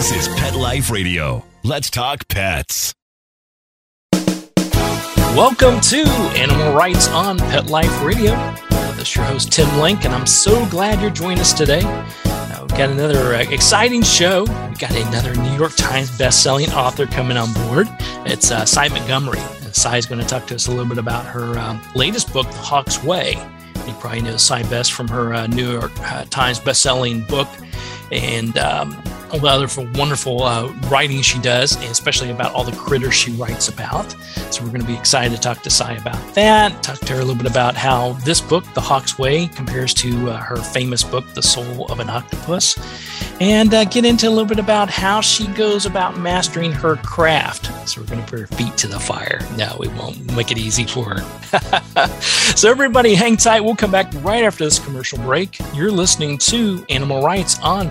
This is Pet Life Radio. Let's talk pets. Welcome to Animal Rights on Pet Life Radio. This is your host, Tim Link, and I'm so glad you're joining us today. We've got another uh, exciting show. We've got another New York Times best-selling author coming on board. It's uh, Sy Montgomery. And is going to talk to us a little bit about her um, latest book, The Hawk's Way. You probably know Sy best from her uh, New York uh, Times best-selling book, and um, all the other wonderful uh, writing she does, and especially about all the critters she writes about. So we're going to be excited to talk to Sy about that. Talk to her a little bit about how this book, The Hawk's Way, compares to uh, her famous book, The Soul of an Octopus, and uh, get into a little bit about how she goes about mastering her craft. So we're going to put her feet to the fire. No, we won't make it easy for her. so everybody, hang tight. We'll come back right after this commercial break. You're listening to Animal Rights on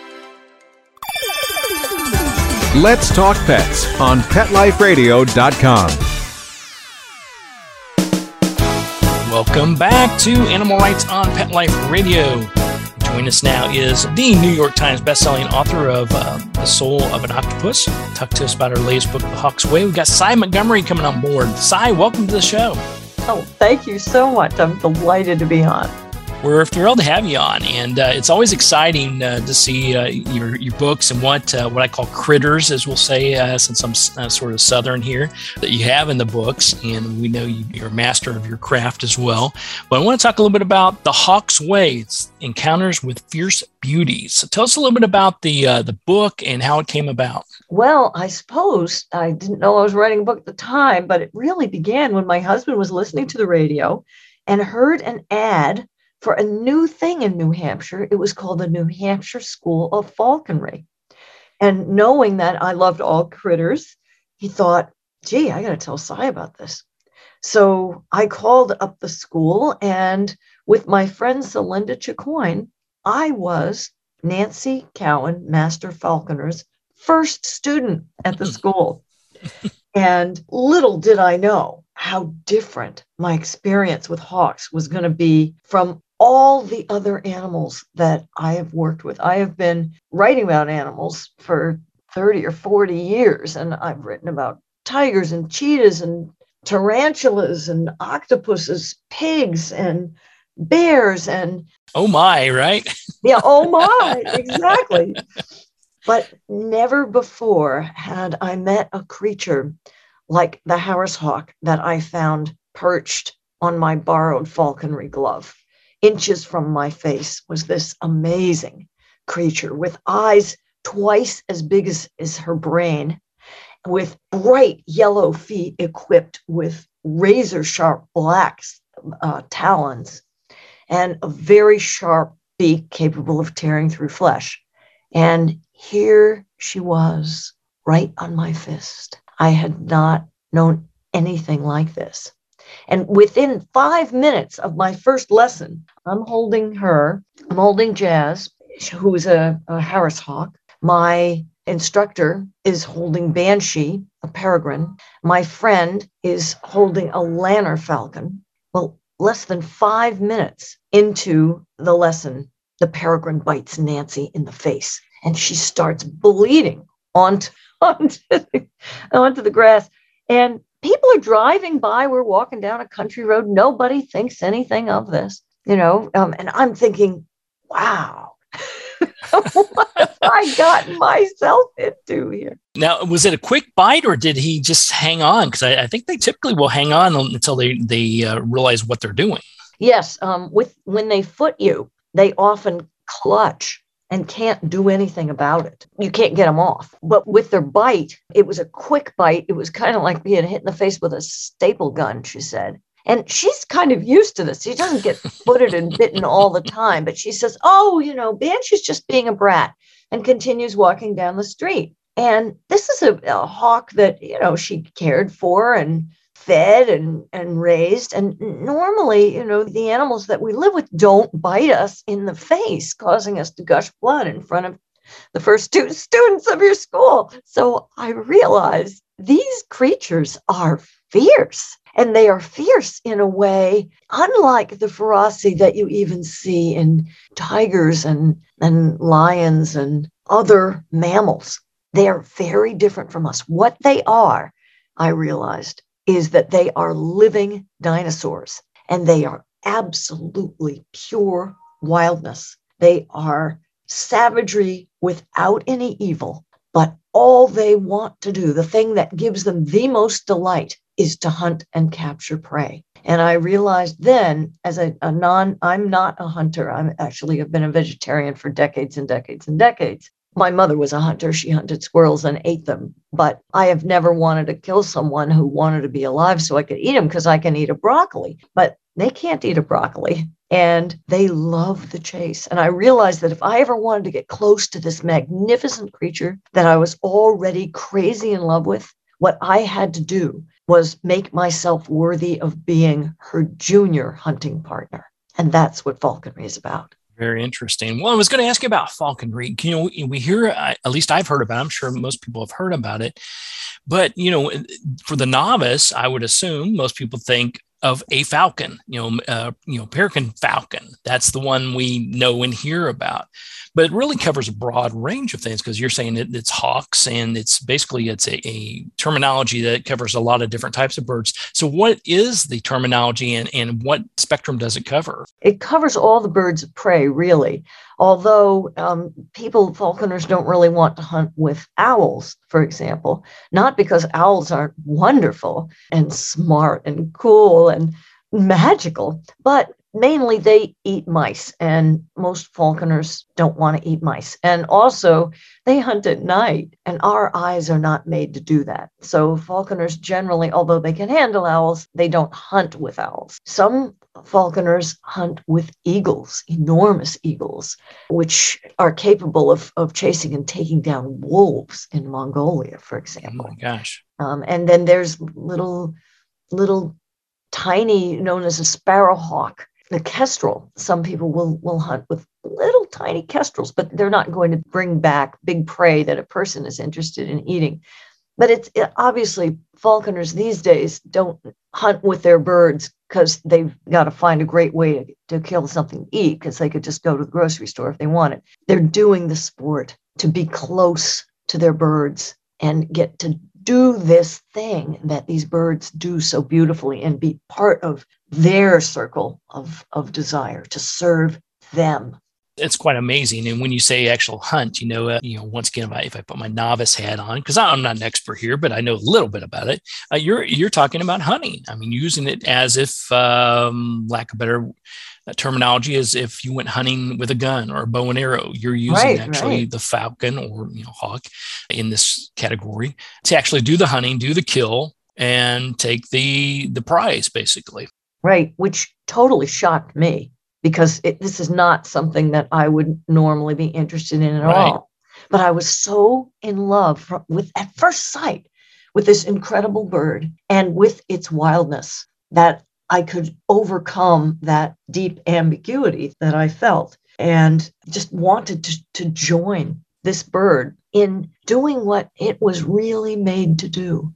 Let's Talk Pets on PetLifeRadio.com. Welcome back to Animal Rights on Pet Life Radio. Join us now is the New York Times bestselling author of uh, The Soul of an Octopus. Talk to us about her latest book, The Hawk's Way. We've got Sy Montgomery coming on board. Sy, welcome to the show. Oh, thank you so much. I'm delighted to be on. We're thrilled to have you on, and uh, it's always exciting uh, to see uh, your your books and what uh, what I call critters, as we'll say, since I'm sort of southern here, that you have in the books, and we know you, are a master of your craft as well. But I want to talk a little bit about the Hawk's Way, it's Encounters with Fierce Beauties. So tell us a little bit about the the book and how it came about. Well, I suppose I didn't know I was writing a book at the time, but it really began when my husband was listening to the radio and heard an ad for a new thing in New Hampshire. It was called the New Hampshire School of Falconry. And knowing that I loved all critters, he thought, gee, I got to tell Sy about this. So I called up the school, and with my friend Selinda Chiquoine, I was Nancy Cowan, Master Falconer's first student at the school. and little did I know how different my experience with hawks was going to be from all the other animals that I have worked with. I have been writing about animals for 30 or 40 years, and I've written about tigers and cheetahs and tarantulas and octopuses, pigs and bears and oh my, right? yeah, oh my, exactly. But never before had I met a creature like the Harris hawk that I found perched on my borrowed falconry glove inches from my face was this amazing creature with eyes twice as big as, as her brain, with bright yellow feet equipped with razor sharp black uh, talons, and a very sharp beak capable of tearing through flesh. And here she was, right on my fist. I had not known anything like this. And within five minutes of my first lesson, I'm holding her, I'm holding Jazz, who is a, a Harris hawk. My instructor is holding Banshee, a peregrine. My friend is holding a lanner falcon. Well, less than five minutes into the lesson, the peregrine bites Nancy in the face and she starts bleeding onto, onto, onto the grass. And people are driving by. We're walking down a country road. Nobody thinks anything of this, you know. Um, and I'm thinking, wow, what have I gotten myself into here? Now, was it a quick bite, or did he just hang on? Because I, I, think they typically will hang on until they they uh, realize what they're doing. Yes, um, with when they foot you, they often clutch and can't do anything about it. You can't get them off. But with their bite, it was a quick bite. It was kind of like being hit in the face with a staple gun, she said. And she's kind of used to this. She doesn't get footed and bitten all the time, but she says, Oh, you know, Banshee's just being a brat and continues walking down the street. And this is a, a hawk that, you know, she cared for and fed and, and raised. And normally, you know, the animals that we live with don't bite us in the face, causing us to gush blood in front of the first two students of your school. So I realized these creatures are fierce. And they are fierce in a way unlike the ferocity that you even see in tigers and, and lions and other mammals. They are very different from us. What they are, I realized, is that they are living dinosaurs and they are absolutely pure wildness. They are savagery without any evil, but all they want to do, the thing that gives them the most delight, is to hunt and capture prey. And I realized then, as a, a non, I'm not a hunter. I'm actually have been a vegetarian for decades and decades and decades my mother was a hunter. She hunted squirrels and ate them. But I have never wanted to kill someone who wanted to be alive so I could eat them because I can eat a broccoli. But they can't eat a broccoli and they love the chase. And I realized that if I ever wanted to get close to this magnificent creature that I was already crazy in love with, what I had to do was make myself worthy of being her junior hunting partner. And that's what falconry is about. Very interesting. Well, I was going to ask you about falconry. You know, we hear, uh, at least I've heard about. It. I'm sure most people have heard about it, but you know, for the novice, I would assume most people think of a falcon. You know, uh, you know, peregrine falcon. That's the one we know and hear about but it really covers a broad range of things because you're saying it, it's hawks and it's basically it's a, a, terminology that covers a lot of different types of birds so what is the terminology and, and what spectrum does it cover it covers all the birds of prey really although um, people falconers don't really want to hunt with owls for example not because owls aren't wonderful and smart and cool and magical but mainly they eat mice and most falconers don't want to eat mice. And also they hunt at night and our eyes are not made to do that. So falconers generally although they can handle owls they don't hunt with owls. Some falconers hunt with eagles enormous eagles which are capable of, of chasing and taking down wolves in mongolia for example oh my gosh um, and then there's little little tiny known as a sparrowhawk the kestrel. Some people will will hunt with little tiny kestrels, but they're not going to bring back big prey that a person is interested in eating. But it's it, obviously falconers these days don't hunt with their birds because they've got to find a great way to, to kill something to eat because they could just go to the grocery store if they wanted. They're doing the sport to be close to their birds and get to do this thing that these birds do so beautifully and be part of their circle of, of desire to serve them it's quite amazing. And when you say actual hunt, you know, uh, you know, once again, if I, if I put my novice hat on, because I'm not an expert here, but I know a little bit about it. Uh, you're you're talking about hunting. I mean, using it as if, um, lack of better uh, terminology, as if you went hunting with a gun or a bow and arrow. You're using right, actually right. the falcon or you know hawk in this category to actually do the hunting, do the kill, and take the the prize, basically. Right, which totally shocked me because it, this is not something that I would normally be interested in at right. all. But I was so in love with at first sight with this incredible bird and with its wildness that I could overcome that deep ambiguity that I felt and just wanted to, to join this bird in doing what it was really made to do,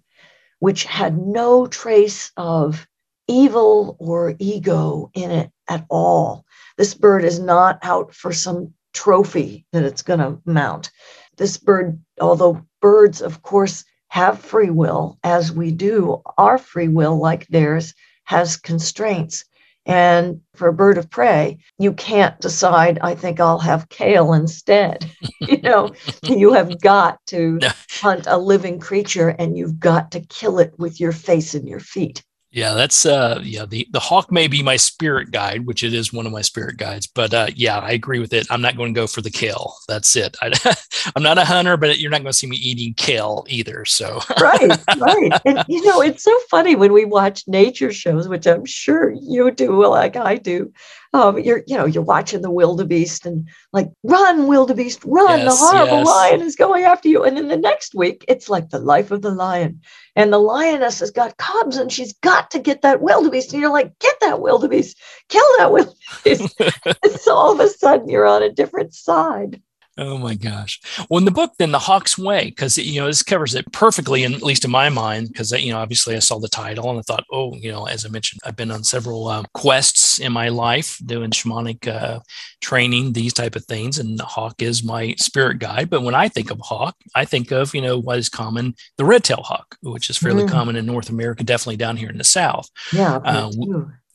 which had no trace of evil or ego in it at all. This bird is not out for some trophy that it's going to mount. This bird, although birds, of course, have free will, as we do, our free will, like theirs, has constraints. And for a bird of prey, you can't decide, I think I'll have kale instead. you know, you have got to hunt a living creature and you've got to kill it with your face and your feet. Yeah, that's uh yeah, the the hawk may be my spirit guide, which it is one of my spirit guides, but uh yeah, I agree with it. I'm not going to go for the kill. That's it. I, am not a hunter, but you're not going to see me eating kill either. So Right, right. And you know, it's so funny when we watch nature shows, which I'm sure you do like I do. Um, you're, you know, you're watching the wildebeest and like, run, wildebeest, run! Yes, the horrible yes. lion is going after you. And then the next week, it's like the life of the lion, and the lioness has got cubs, and she's got to get that wildebeest. And you're like, get that wildebeest, kill that wildebeest. and so all of a sudden, you're on a different side. Oh my gosh. Well, in the book, then the Hawk's Way, because you know this covers it perfectly, and at least in my mind, because you know obviously I saw the title and I thought, oh, you know, as I mentioned, I've been on several uh, quests in my life doing shamanic uh, training, these type of things, and the hawk is my spirit guide. But when I think of hawk, I think of you know what is common, the red-tailed hawk, which is fairly Mm. common in North America, definitely down here in the South. Yeah. Uh.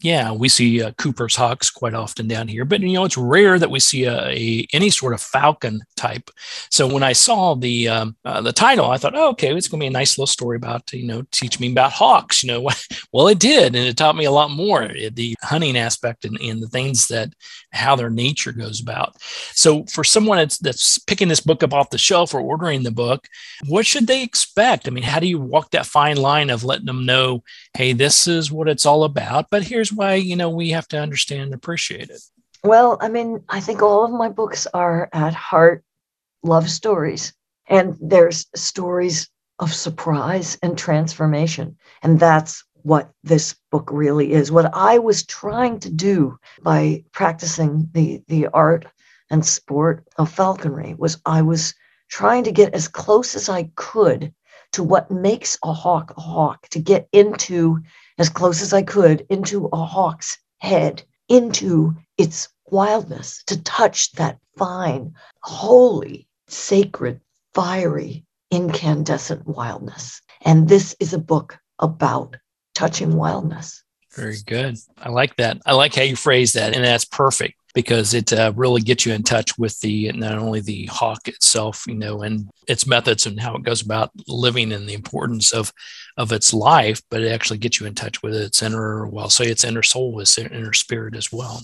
Yeah, we see uh, Cooper's hawks quite often down here, but you know it's rare that we see a, a any sort of falcon type. So when I saw the um, uh, the title, I thought, oh, okay, it's going to be a nice little story about you know teach me about hawks. You know, well, it did, and it taught me a lot more eh, the hunting aspect and, and the things that how their nature goes about. So for someone that's, that's picking this book up off the shelf or ordering the book, what should they expect? I mean, how do you walk that fine line of letting them know, hey, this is what it's all about, but here's why you know we have to understand and appreciate it. Well, I mean, I think all of my books are at heart love stories. And there's stories of surprise and transformation. And that's what this book really is. What I was trying to do by practicing the, the art and sport of falconry was I was trying to get as close as I could to what makes a hawk a hawk, to get into as close as I could into a hawk's head, into its wildness, to touch that fine, holy, sacred, fiery, incandescent wildness. And this is a book about touching wildness. Very good. I like that. I like how you phrase that, and that's perfect because it uh, really gets you in touch with the not only the hawk itself, you know, and its methods and how it goes about living and the importance of of its life, but it actually gets you in touch with its inner, well, say its inner soul, its inner spirit as well.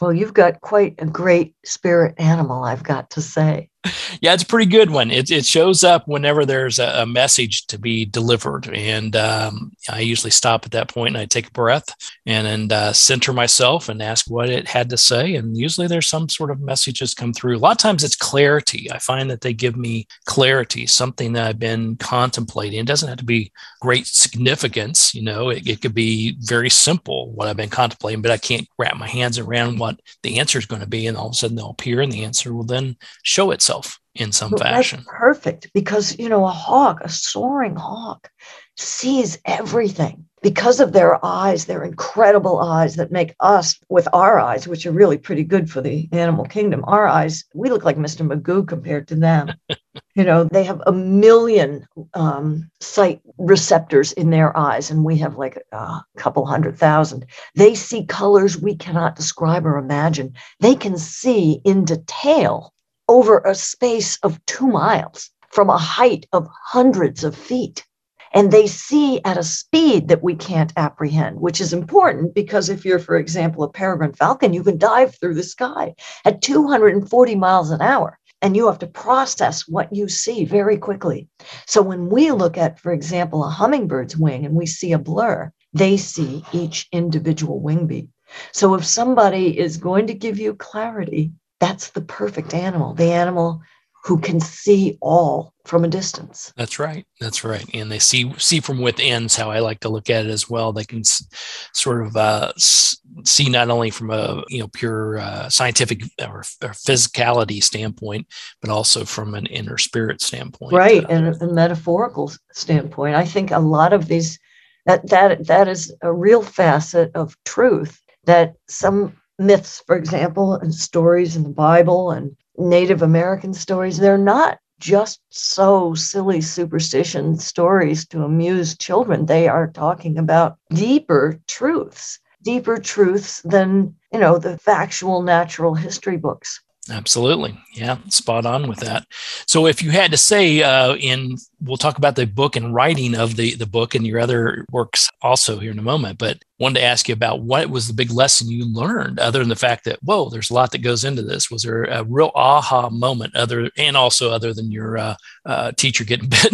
Well, you've got quite a great spirit animal, I've got to say. Yeah, it's a pretty good one. It, it shows up whenever there's a, a message to be delivered. And um, I usually stop at that point and I take a breath and then uh, center myself and ask what it had to say. And usually there's some sort of messages come through. A lot of times it's clarity. I find that they give me clarity, something that I've been contemplating. It doesn't have to be great significance. You know, it, it could be very simple, what I've been contemplating, but I can't wrap my hands around what the answer is going to be. And all of a sudden they'll appear and the answer will then show itself in some Well, fashion. That's perfect because, you know, a hawk, a soaring hawk, sees everything because of their eyes, their incredible eyes that make us, with our eyes, which are really pretty good for the animal kingdom, our eyes, we look like Mr. Magoo compared to them. you know, they have a million um, sight receptors in their eyes, and we have like a couple hundred thousand. They see colors we cannot describe or imagine. They can see in detail over a space of two miles from a height of hundreds of feet. And they see at a speed that we can't apprehend, which is important because if you're, for example, a peregrine falcon, you can dive through the sky at 240 miles an hour and you have to process what you see very quickly. So when we look at, for example, a hummingbird's wing and we see a blur, they see each individual wing beat. So if somebody is going to give you clarity, that's the perfect animal, the animal who can see all from a distance. That's right. That's right. And they see see from within is how I like to look at it as well. They can s- sort of uh, s- see not only from a you know pure uh, scientific or, or physicality standpoint, but also from an inner spirit standpoint. right Uh, and a metaphorical standpoint i think a lot of these that that that is a real facet of truth that some myths for example and stories in the bible and native american stories. They're not just so silly superstition stories to amuse children. They are talking about deeper truths deeper truths than you know the factual natural history books Absolutely. Yeah, spot on with that. So if you had to say uh, in we'll talk about the book and writing of the the book and your other works also here in a moment, but wanted to ask you about what was the big lesson you learned other than the fact that whoa, there's a lot that goes into this. Was there a real aha moment other and also other than your uh, uh, teacher getting bit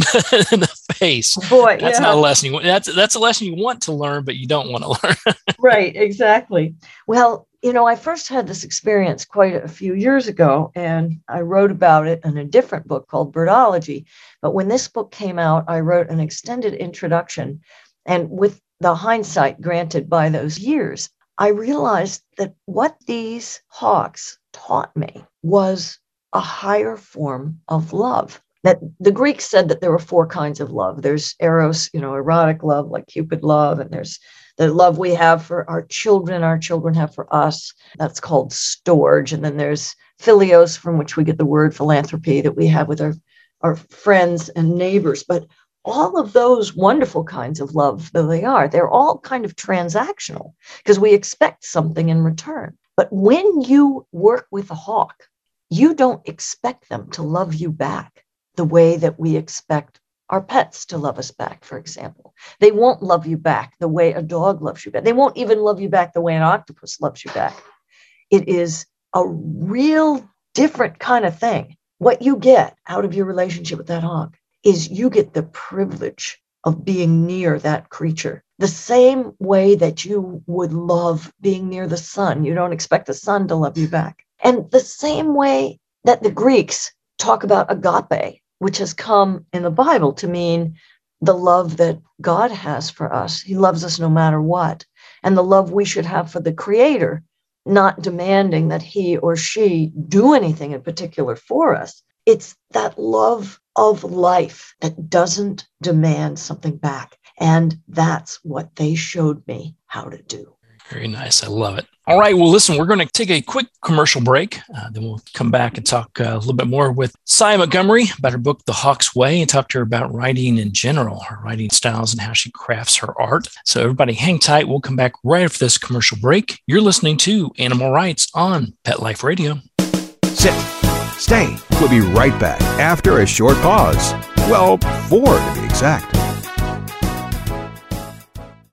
in the face? Boy, that's yeah. not a lesson you that's that's a lesson you want to learn, but you don't want to learn. right, exactly. Well, you know, I first had this experience quite a few years ago, and I wrote about it in a different book called Birdology. But when this book came out, I wrote an extended introduction. And with the hindsight granted by those years, I realized that what these hawks taught me was a higher form of love. That the Greeks said that there were four kinds of love. There's eros, you know, erotic love, like Cupid love, and there's the love we have for our children, our children have for us. That's called storge. And then there's philios, from which we get the word philanthropy that we have with our, our friends and neighbors. But all of those wonderful kinds of love, though they are, they're all kind of transactional because we expect something in return. But when you work with a hawk, you don't expect them to love you back the way that we expect our pets to love us back, for example. They won't love you back the way a dog loves you back. They won't even love you back the way an octopus loves you back. It is a real different kind of thing. What you get out of your relationship with that hawk is you get the privilege of being near that creature the same way that you would love being near the sun. You don't expect the sun to love you back. And the same way that the Greeks talk about agape, which has come in the Bible to mean the love that God has for us. He loves us no matter what. And the love we should have for the Creator, not demanding that he or she do anything in particular for us. It's that love of life that doesn't demand something back. And that's what they showed me how to do. Very nice. I love it. All right. Well, listen, we're going to take a quick commercial break. Uh, then we'll come back and talk uh, a little bit more with Sy Montgomery about her book, The Hawk's Way, and talk to her about writing in general, her writing styles, and how she crafts her art. So, everybody, hang tight. We'll come back right after this commercial break. You're listening to Animal Rights on Pet Life Radio. Sit. Stay. We'll be right back after a short pause. Well, four to be exact.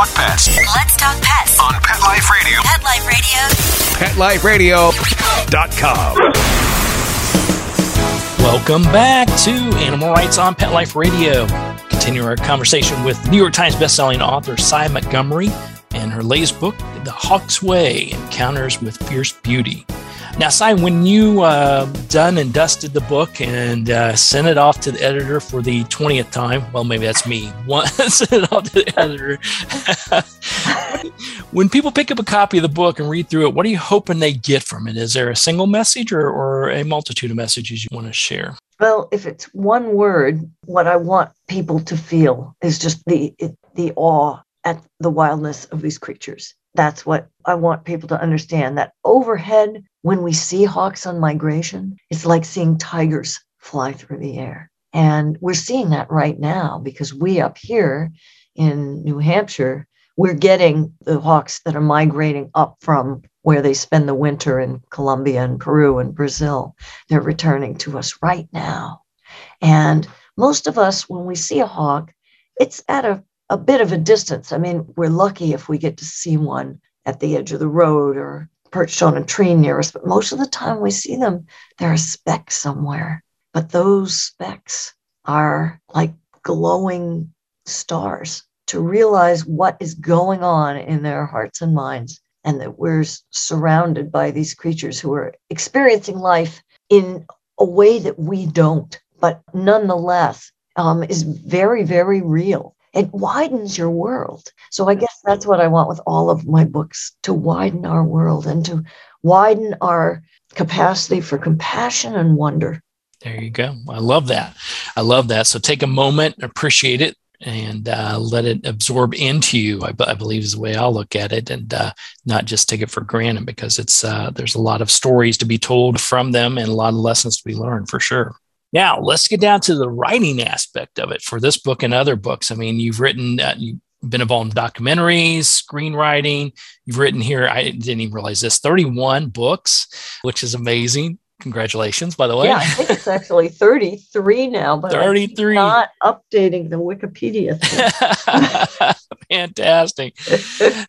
Talk pets Let's talk pets. on Pet Life Radio. Pet Life Radio. PetLifeRadio.com. Welcome back to Animal Rights on Pet Life Radio. Continue our conversation with New York Times bestselling author Sy Montgomery and her latest book, The Hawk's Way Encounters with Fierce Beauty. Now, Sy, when you uh, done and dusted the book and uh, sent it off to the editor for the 20th time, well, maybe that's me, one, sent it off to the editor. when people pick up a copy of the book and read through it, what are you hoping they get from it? Is there a single message or, or a multitude of messages you want to share? Well, if it's one word, what I want people to feel is just the the awe at the wildness of these creatures. That's what I want people to understand. That overhead, when we see hawks on migration, it's like seeing tigers fly through the air. And we're seeing that right now because we up here in New Hampshire, we're getting the hawks that are migrating up from where they spend the winter in Colombia and Peru and Brazil. They're returning to us right now. And most of us, when we see a hawk, it's at a, a bit of a distance. I mean, we're lucky if we get to see one at the edge of the road or perched on a tree near us, but most of the time we see them, they're a speck somewhere. But those specks are like glowing stars to realize what is going on in their hearts and minds and that we're surrounded by these creatures who are experiencing life in a way that we don't, but nonetheless um, is very, very real. It widens your world. So I guess that's what I want with all of my books to widen our world and to widen our capacity for compassion and wonder. There you go. I love that. I love that. So take a moment, appreciate it, and uh, let it absorb into you. I, I, believe is the way I'll look at it, and uh, not just take it for granted because it's uh, there's a lot of stories to be told from them and a lot of lessons to be learned for sure. Now let's get down to the writing aspect of it for this book and other books. I mean, you've written, uh, you've been involved in documentaries, screenwriting. You've written here. I didn't even realize this 31 books, which is amazing. Congratulations, by the way. Yeah, I think it's actually 33 now, but 33. I'm not updating the Wikipedia. Fantastic.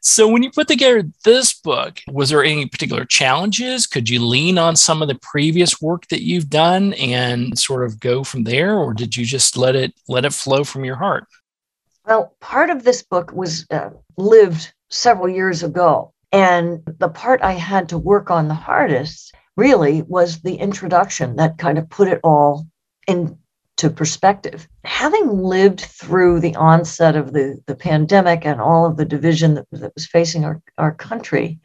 so, when you put together this book, was there any particular challenges? Could you lean on some of the previous work that you've done and sort of go from there, or did you just let it let it flow from your heart? Well, part of this book was uh, lived several years ago, and the part I had to work on the hardest really was the introduction that kind of put it all into perspective. Having lived through the onset of the, the pandemic and all of the division that, that was facing our, our country,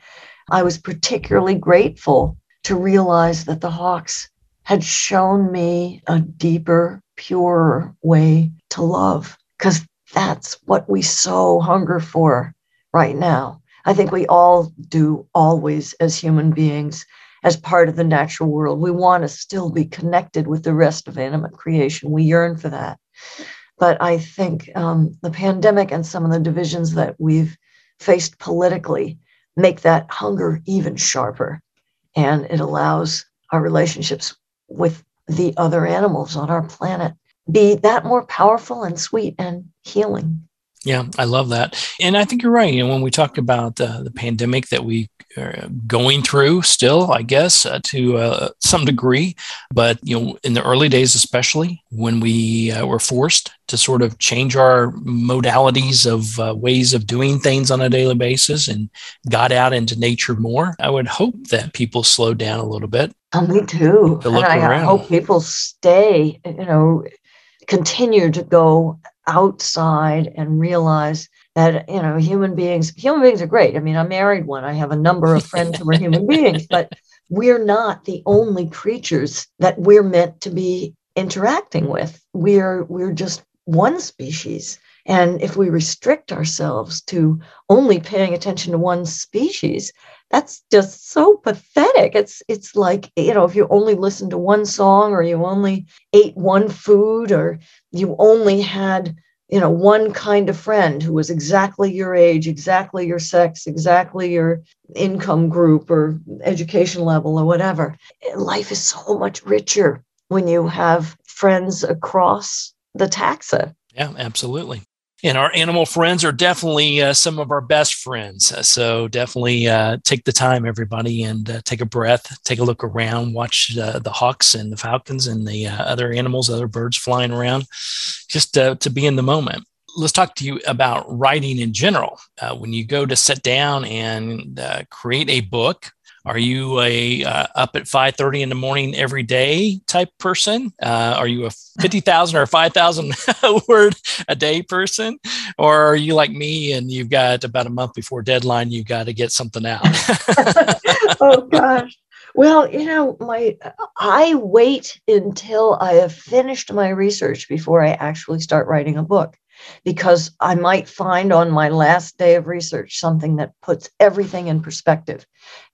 I was particularly grateful to realize that the Hawks had shown me a deeper, purer way to love, because that's what we so hunger for right now. I think we all do always as human beings as part of the natural world. We want to still be connected with the rest of animate creation. We yearn for that. But I think um, the pandemic and some of the divisions that we've faced politically make that hunger even sharper. And it allows our relationships with the other animals on our planet be that more powerful and sweet and healing. Yeah, I love that. And I think you're right. You know, when we talk about uh, the pandemic that we are going through still, I guess, uh, to uh, some degree, but, you know, in the early days, especially when we uh, were forced to sort of change our modalities of uh, ways of doing things on a daily basis and got out into nature more, I would hope that people slow down a little bit. Oh, me too. To and I around. hope people stay, you know, continue to go outside and realize that you know human beings human beings are great. I mean i'm married one. I have a number of friends who are human beings but we're not the only creatures that we're meant to be interacting with. We're we're just one species. And if we restrict ourselves to only paying attention to one species that's just so pathetic. It's it's like you know if you only listen to one song or you only ate one food or you only had you know one kind of friend who was exactly your age exactly your sex exactly your income group or education level or whatever life is so much richer when you have friends across the taxa. Yeah absolutely and our animal friends are definitely uh, some of our best friends. Uh, so definitely uh, take the time, everybody, and uh, take a breath, take a look around, watch uh, the hawks and the falcons and the uh, other animals, other birds flying around, just to be in the moment. Let's talk to you about writing in general. when you go to sit down and create a book, are you a uh, up at 5:30 in the morning every day type person? Uh, are you a 50,000 or 5,000 word a day person, or are you like me and you've got about a month before deadline you got to get something out? oh gosh. Well, you know, my I wait until I have finished my research before I actually start writing a book because I might find on my last day of research something that puts everything in perspective.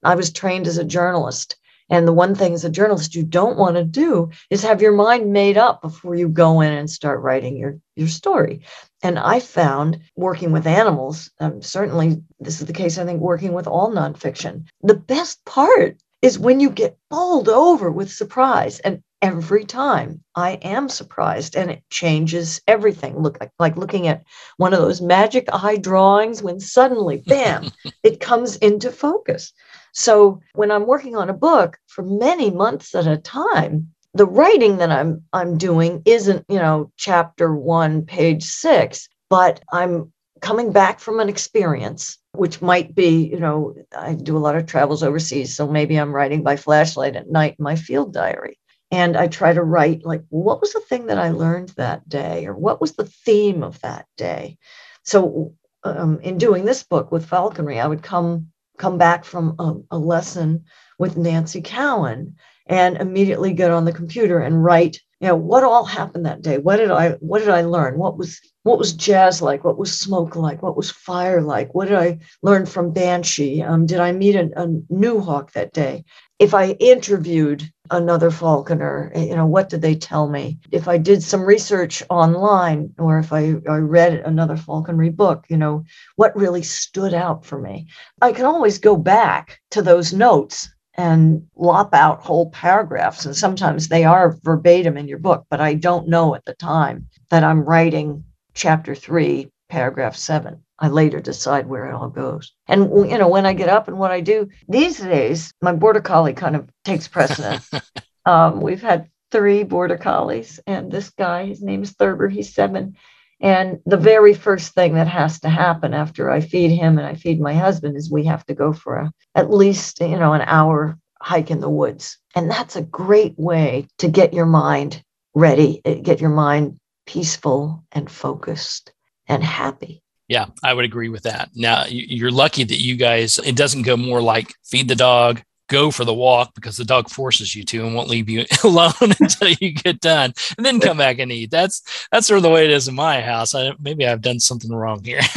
I was trained as a journalist. And the one thing as a journalist you don't want to do is have your mind made up before you go in and start writing your, your story. And I found working with animals, um, certainly this is the case, I think, working with all nonfiction, the best part is when you get bowled over with surprise. And every time I am surprised and it changes everything. Look like, like looking at one of those magic eye drawings when suddenly, bam, it comes into focus. So when I'm working on a book for many months at a time, the writing that I'm I'm doing isn't, you know, chapter 1 page 6, but I'm coming back from an experience which might be, you know, I do a lot of travels overseas, so maybe I'm writing by flashlight at night in my field diary. And I try to write like what was the thing that I learned that day or what was the theme of that day. So um, in doing this book with falconry, I would come come back from a, a lesson with Nancy Cowan and immediately get on the computer and write you know what all happened that day? What did i what did i learn? What was what was jazz like? What was smoke like? What was fire like? What did i learn from banshee? Um, did i meet a, a new hawk that day? If i interviewed another falconer you know what did they tell me? If i did some research online or if i, I read another falconry book you know what really stood out for me? I can always go back to those notes and lop out whole paragraphs. And sometimes they are verbatim in your book, but I don't know at the time that I'm writing chapter three, paragraph seven. I later decide where it all goes. And, you know, when I get up and what I do these days, my border collie kind of takes precedence. um, we've had three border collies, and this guy, his name is Thurber, he's seven. And the very first thing that has to happen after I feed him and I feed my husband is we have to go for a, at least, you know, an hour hike in the woods. And that's a great way to get your mind ready, eh, get your mind peaceful and focused and happy. Yeah, I would agree with that. Now, you're lucky that you guys, it doesn't go more like feed the dog, go for the walk because the dog forces you to and won't leave you alone until you get done and then come back and eat. That's that's sort of the way it is in my house. I, maybe i've done something wrong here.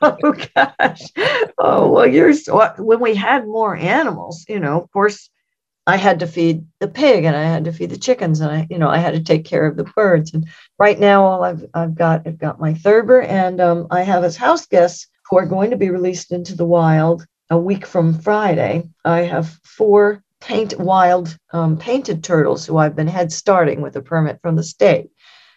Oh gosh. Oh well you're when we had more animals you know of course i had to feed the pig and i had to feed the chickens and i you know i had to take care of the birds. And right now all i've i've got i've got my thurber and um, i have as house guests who are going to be released into the wild a week from Friday, I have four paint wild um, painted turtles who I've been head starting with a permit from the state.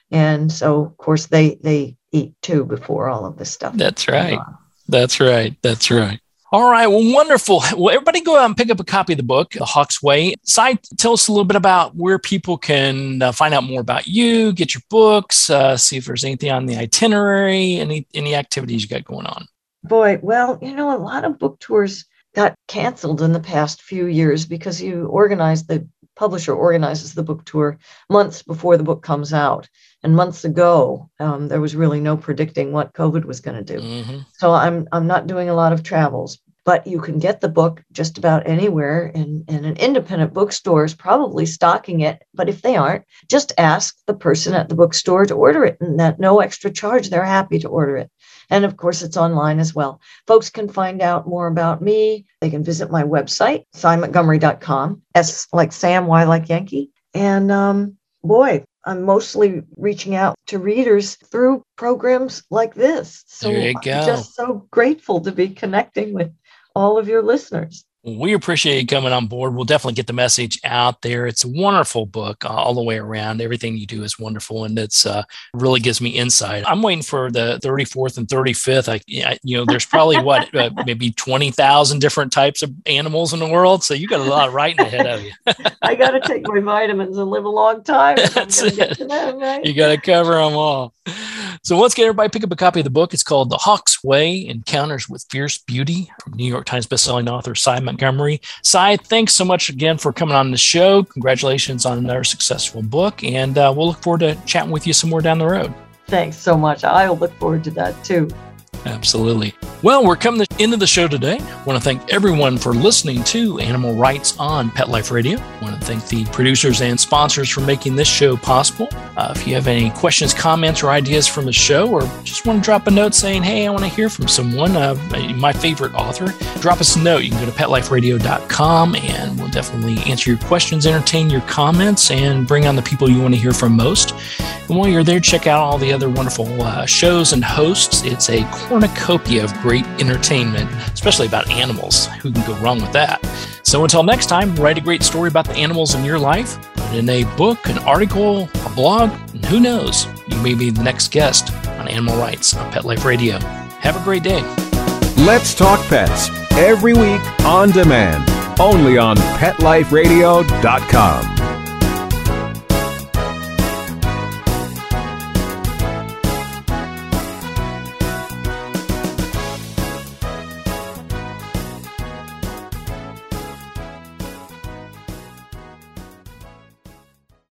And so, of course, they they eat too before all of this stuff. That's right. That's right. That's right. All right. Well, wonderful. Well, everybody go out and pick up a copy of the book, The Hawk's Way. Sy, tell us a little bit about where people can uh, find out more about you, get your books, uh, see if there's anything on the itinerary, any any activities you got going on. Boy, well, you know, a lot of book tours got canceled in the past few years because you organize the publisher organizes the book tour months before the book comes out. And months ago, um, there was really no predicting what COVID was going to do. Mm-hmm. So I'm I'm not doing a lot of travels, but you can get the book just about anywhere and, and an independent bookstore is probably stocking it but if they aren't just ask the person at the bookstore to order it and at no extra charge they're happy to order it and of course, it's online as well. Folks can find out more about me. They can visit my website, cymontgomery.com. S like Sam, Y like Yankee. And um, boy, I'm mostly reaching out to readers through programs like this. So there you go. I'm just so grateful to be connecting with all of your listeners. We appreciate you coming on board. We'll definitely get the message out there. It's a wonderful book uh, all the way around. Everything you do is wonderful, and it's uh, really gives me insight. I'm waiting for the 34th and 35th. I, you know, there's probably what uh, maybe 20,000 different types of animals in the world, so you got a lot of writing ahead of you. I got to take my vitamins and live a long time. That's it. Them, right? You got to cover them all. So let's get everybody pick up a copy of the book. It's called The Hawk's Way Encounters with Fierce Beauty from New York Times bestselling author Sy Montgomery. Sy, thanks so much again for coming on the show. Congratulations on another successful book. And uh, we'll look forward to chatting with you some more down the road. Thanks so much. I'll look forward to that too. Absolutely. Well, we're coming to the end of the show today. I want to thank everyone for listening to Animal Rights on Pet Life Radio. I want to thank the producers and sponsors for making this show possible. Uh, if you have any questions, comments, or ideas from the show, or just want to drop a note saying, hey, I want to hear from someone, uh, my favorite author, drop us a note. You can go to petliferadio.com and we'll definitely answer your questions, entertain your comments, and bring on the people you want to hear from most. And while you're there, check out all the other wonderful uh, shows and hosts. It's a cornucopia of great entertainment, especially about animals. Who can go wrong with that? So until next time, write a great story about the animals in your life, in a book, an article, a blog, and who knows, you may be the next guest on Animal Rights on Pet Life Radio. Have a great day. Let's Talk Pets every week on demand, only on PetLifeRadio.com.